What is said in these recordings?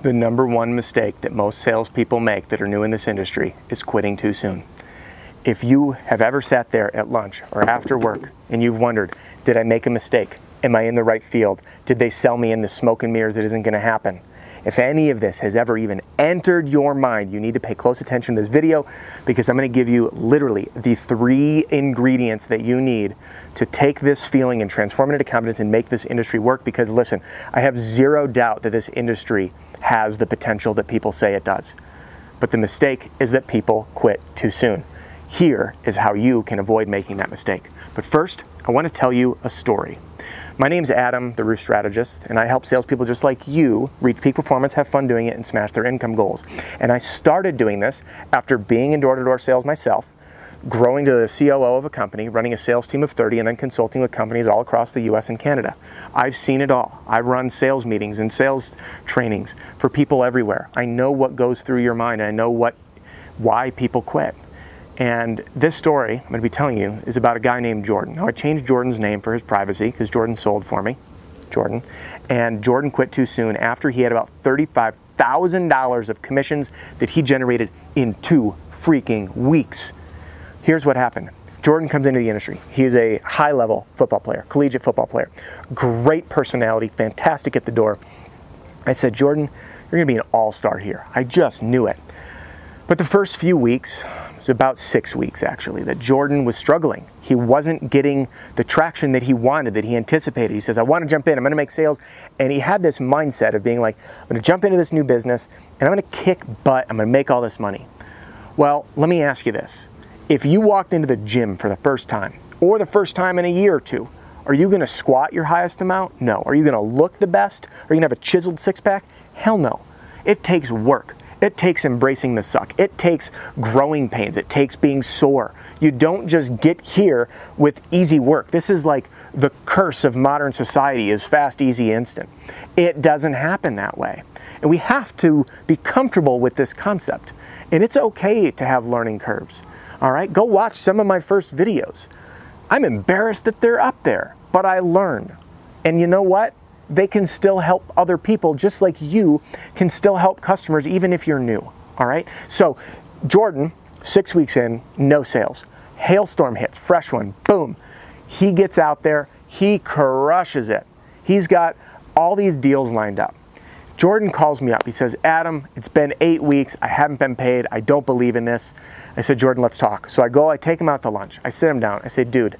The number one mistake that most salespeople make that are new in this industry is quitting too soon. If you have ever sat there at lunch or after work and you've wondered, did I make a mistake? Am I in the right field? Did they sell me in the smoke and mirrors that isn't going to happen? If any of this has ever even entered your mind, you need to pay close attention to this video because I'm going to give you literally the three ingredients that you need to take this feeling and transform it into confidence and make this industry work. Because listen, I have zero doubt that this industry has the potential that people say it does. But the mistake is that people quit too soon. Here is how you can avoid making that mistake. But first, I want to tell you a story. My name's Adam, the roof strategist, and I help salespeople just like you reach peak performance, have fun doing it, and smash their income goals. And I started doing this after being in door to door sales myself growing to the COO of a company, running a sales team of 30, and then consulting with companies all across the US and Canada. I've seen it all. I've run sales meetings and sales trainings for people everywhere. I know what goes through your mind, I know what, why people quit. And this story I'm going to be telling you is about a guy named Jordan. Now, I changed Jordan's name for his privacy because Jordan sold for me, Jordan. And Jordan quit too soon after he had about $35,000 of commissions that he generated in two freaking weeks. Here's what happened. Jordan comes into the industry. He is a high level football player, collegiate football player. Great personality, fantastic at the door. I said, Jordan, you're going to be an all star here. I just knew it. But the first few weeks, it was about six weeks actually, that Jordan was struggling. He wasn't getting the traction that he wanted, that he anticipated. He says, I want to jump in, I'm going to make sales. And he had this mindset of being like, I'm going to jump into this new business and I'm going to kick butt, I'm going to make all this money. Well, let me ask you this if you walked into the gym for the first time, or the first time in a year or two, are you to squat your highest amount? No. Are you to look the best? Are you to have a chiseled six pack? Hell no. It takes work. It takes embracing the suck. It takes growing pains. It takes being sore. You don't just get here with easy work. This is like the curse of modern society is fast, easy, instant. It doesn't happen that way. And we have to be comfortable with this concept. And it's okay to have learning curves. All right, go watch some of my first videos. I'm embarrassed that they're up there, but I learn. And you know what? They can still help other people just like you can still help customers even if you're new. All right? So, Jordan, six weeks in, no sales. Hailstorm hits, fresh one, boom. He gets out there, he crushes it. He's got all these deals lined up. Jordan calls me up. He says, Adam, it's been eight weeks. I haven't been paid. I don't believe in this. I said, Jordan, let's talk. So I go, I take him out to lunch. I sit him down. I say, dude,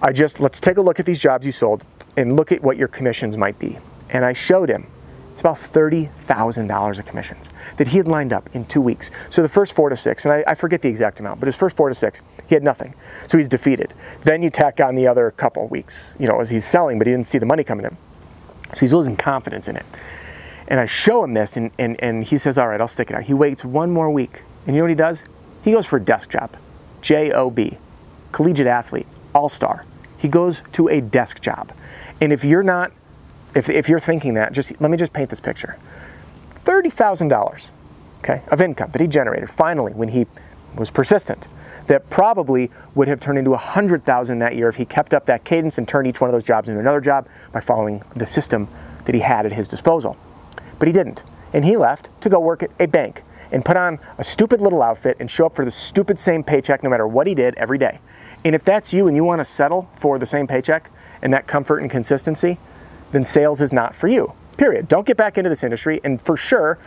I just, let's take a look at these jobs you sold and look at what your commissions might be. And I showed him it's about $30,000 of commissions that he had lined up in two weeks. So the first four to six, and I, I, forget the exact amount, but his first four to six, he had nothing. So he's defeated. Then you tack on the other couple weeks, you know, as he's selling, but he didn't see the money coming in. So he's losing confidence in it. And I show him this, and, and, and he says, All right, I'll stick it out. He waits one more week. And you know what he does? He goes for a desk job. J O B. Collegiate athlete, all star. He goes to a desk job. And if you're not, if, if you're thinking that, just let me just paint this picture $30,000 okay, of income that he generated finally when he was persistent that probably would have turned into 100,000 that year if he kept up that cadence and turned each one of those jobs into another job by following the system that he had at his disposal. But he didn't. And he left to go work at a bank and put on a stupid little outfit and show up for the stupid same paycheck no matter what he did every day. And if that's you and you want to settle for the same paycheck and that comfort and consistency, then sales is not for you. Period. Don't get back into this industry and for sure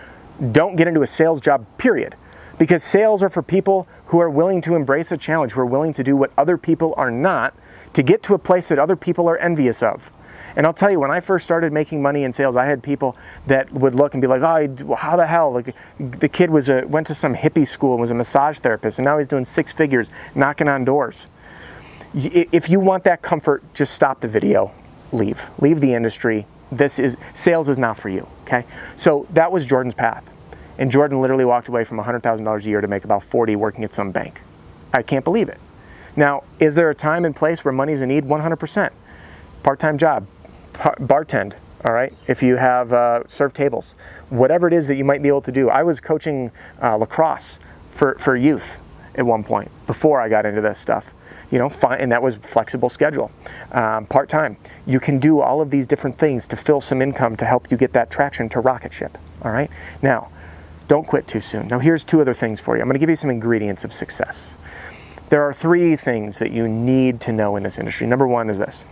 don't get into a sales job, period. Because sales are for people who are willing to embrace a challenge, who are willing to do what other people are not to get to a place that other people are envious of. And I'll tell you, when I first started making money in sales, I had people that would look and be like, "Oh, how the hell?" Like, the kid was a went to some hippie school and was a massage therapist, and now he's doing six figures, knocking on doors. If you want that comfort, just stop the video, leave, leave the industry. This is sales is not for you. Okay, so that was Jordan's path, and Jordan literally walked away from $100,000 a year to make about 40 working at some bank. I can't believe it. Now, is there a time and place where money's a need? 100%. Part-time job, bartend, all right? If you have uh, serve tables, whatever it is that you might be able to do. I was coaching uh, lacrosse for, for youth at one point before I got into this stuff. You know, fine, and that was flexible schedule, um, part time. You can do all of these different things to fill some income to help you get that traction to rocket ship. All right. Now, don't quit too soon. Now, here's two other things for you. I'm going to give you some ingredients of success. There are three things that you need to know in this industry. Number one is this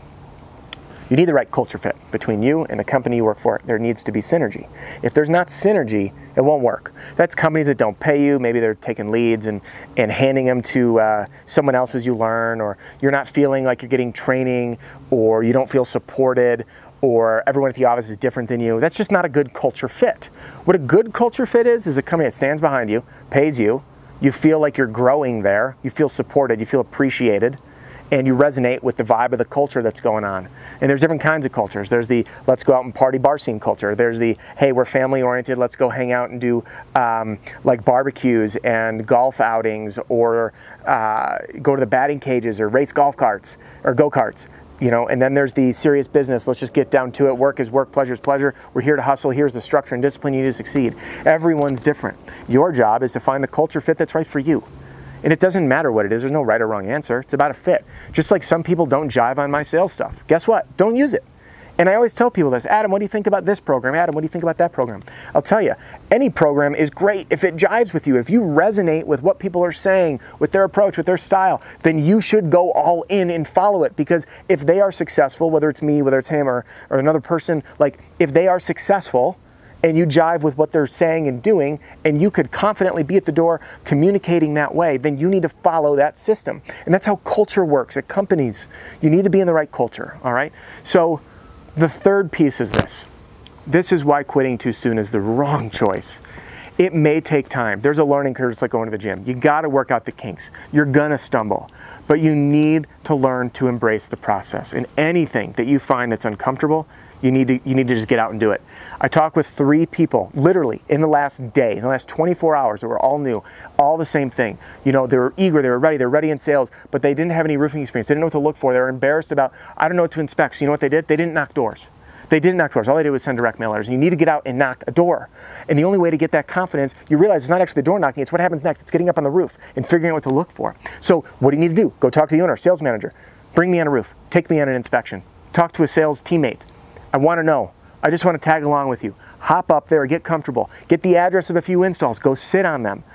you need the right culture fit between you and the company you work for. There needs to be synergy. If there's not synergy, it won't work. That's companies that don't pay you. Maybe they're taking leads and, and handing them to uh, someone else as you learn, or you're not feeling like you're getting training, or you don't feel supported, or everyone at the office is different than you. That's just not a good culture fit. What a good culture fit is, is a company that stands behind you, pays you, you feel like you're growing there, you feel supported, you feel appreciated and you resonate with the vibe of the culture that's going on. And there's different kinds of cultures. There's the let's go out and party bar scene culture. There's the hey, we're family oriented, let's go hang out and do um, like barbecues and golf outings or uh, go to the batting cages or race golf carts or go karts. You know, and then there's the serious business. Let's just get down to it. Work is work, pleasure is pleasure. We're here to hustle. Here's the structure and discipline you need to succeed. Everyone's different. Your job is to find the culture fit that's right for you. And it doesn't matter what it is, there's no right or wrong answer. It's about a fit. Just like some people don't jive on my sales stuff. Guess what? Don't use it. And I always tell people this Adam, what do you think about this program? Adam, what do you think about that program? I'll tell you, any program is great if it jives with you. If you resonate with what people are saying, with their approach, with their style, then you should go all in and follow it. Because if they are successful, whether it's me, whether it's him, or, or another person, like if they are successful, and you jive with what they're saying and doing, and you could confidently be at the door communicating that way, then you need to follow that system. And that's how culture works at companies. You need to be in the right culture, all right? So the third piece is this this is why quitting too soon is the wrong choice. It may take time. There's a learning curve. It's like going to the gym. You got to work out the kinks. You're to stumble, but you need to learn to embrace the process. And anything that you find that's uncomfortable, you need to you need to just get out and do it. I talked with three people literally in the last day, in the last 24 hours that were all new, all the same thing. You know, they were eager, they were ready, they were ready in sales, but they didn't have any roofing experience. They didn't know what to look for. They were embarrassed about I don't know what to inspect. So you know what they did? They didn't knock doors. They didn't knock doors. All they did was send direct mail letters. And you need to get out and knock a door. And the only way to get that confidence, you realize it's not actually the door knocking, it's what happens next. It's getting up on the roof and figuring out what to look for. So what do you need to do? Go talk to the owner, sales manager. Bring me on a roof. Take me on an inspection. Talk to a sales teammate. I want to know. I just want to tag along with you. Hop up there, get comfortable, get the address of a few installs, go sit on them.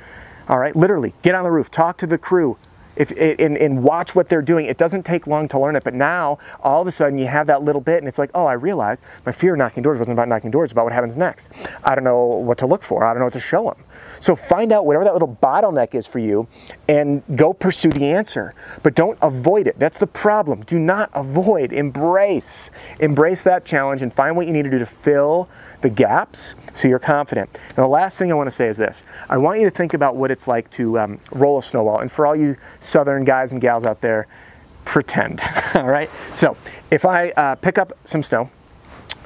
All right, literally, get on the roof, talk to the crew, if, and, and, watch what they're doing. It doesn't take long to learn it, but now all of a sudden you have that little bit, and it's like, oh, I realized my fear of knocking doors wasn't about knocking doors, it's about what happens next. I don't know what to look for. I don't know what to show them. So find out whatever that little bottleneck is for you, and go pursue the answer. But don't avoid it. That's the problem. Do not avoid. Embrace. Embrace that challenge and find what you need to do to fill the gaps so you're confident. And the last thing I want to say is this I want you to think about what it's like to um, roll a snowball. And for all you southern guys and gals out there, pretend. all right? So if I uh, pick up some snow,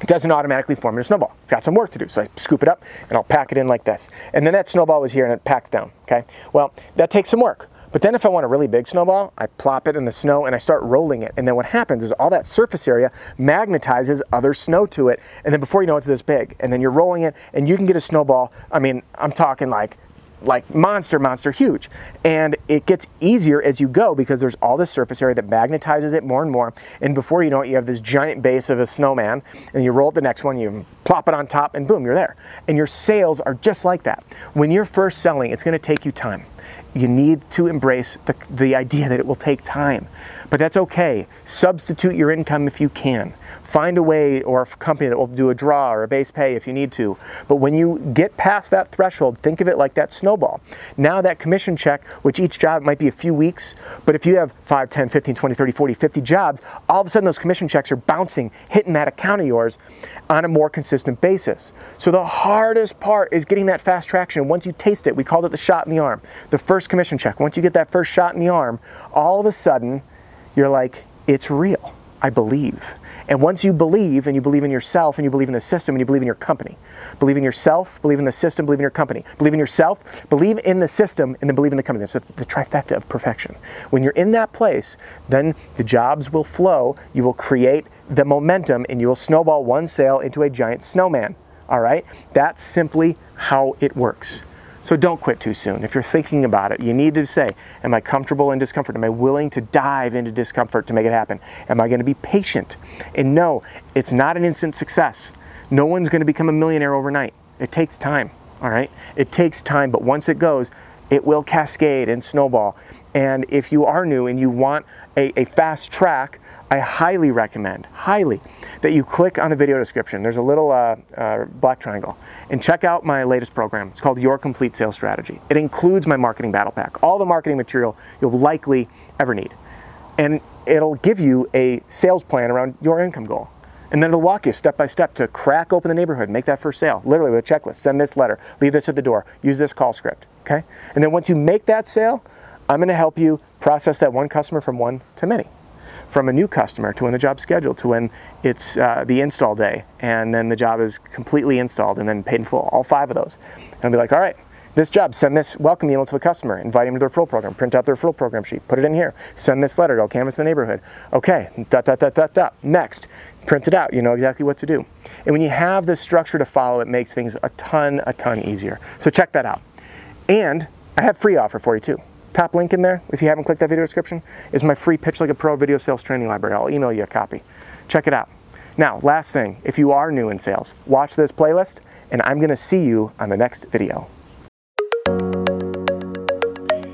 it doesn't automatically form a snowball. It's got some work to do. So I scoop it up and I'll pack it in like this. And then that snowball was here and it packs down. Okay? Well, that takes some work. But then if I want a really big snowball, I plop it in the snow and I start rolling it. And then what happens is all that surface area magnetizes other snow to it. And then before you know it, it's this big. And then you're rolling it and you can get a snowball. I mean, I'm talking like like monster, monster huge. And it gets easier as you go because there's all this surface area that magnetizes it more and more. And before you know it, you have this giant base of a snowman, and you roll the next one, you plop it on top, and boom, you're there. And your sales are just like that. When you're first selling, it's gonna take you time. You need to embrace the, the idea that it will take time. But that's okay. Substitute your income if you can. Find a way or a company that will do a draw or a base pay if you need to. But when you get past that threshold, think of it like that snowball. Now that commission check, which each job might be a few weeks, but if you have 5, 10, 15, 20, 30, 40, 50 jobs, all of a sudden those commission checks are bouncing, hitting that account of yours on a more consistent basis. So the hardest part is getting that fast traction. Once you taste it, we called it the shot in the arm. The first commission check. Once you get that first shot in the arm, all of a sudden you're like, it's real. I believe. And once you believe, and you believe in yourself, and you believe in the system, and you believe in your company, believe in yourself, believe in the system, believe in your company, believe in yourself, believe in the system, and then believe in the company. That's the trifecta of perfection. When you're in that place, then the jobs will flow, you will create the momentum, and you will snowball one sale into a giant snowman. All right? That's simply how it works. So don't quit too soon. If you're thinking about it, you need to say, Am I comfortable in discomfort? Am I willing to dive into discomfort to make it happen? Am I going to be patient? And no, it's not an instant success. No one's going to become a millionaire overnight. It takes time, all right? It takes time, but once it goes, it will cascade and snowball. And if you are new and you want a, a fast track, I highly recommend, highly, that you click on the video description. There's a little uh, uh, black triangle and check out my latest program. It's called Your Complete Sales Strategy. It includes my marketing battle pack, all the marketing material you'll likely ever need. And it'll give you a sales plan around your income goal. And then it'll walk you step by step to crack open the neighborhood, make that first sale, literally with a checklist. Send this letter, leave this at the door, use this call script, okay? And then once you make that sale, I'm gonna help you process that one customer from one to many from a new customer to when the job's scheduled to when it's uh, the install day and then the job is completely installed and then paid in full, all five of those. And I'll be like, all right, this job, send this welcome email to the customer, invite him to the referral program, print out the referral program sheet, put it in here, send this letter, go canvass the neighborhood. Okay, dot, dot, dot, dot, dot. Next, print it out, you know exactly what to do. And when you have this structure to follow, it makes things a ton, a ton easier. So check that out. And I have free offer for you too top link in there, if you haven't clicked that video description, is my free Pitch Like a Pro video sales training library. I'll email you a copy. Check it out. Now, last thing, if you are new in sales, watch this playlist, and I'm gonna see you on the next video.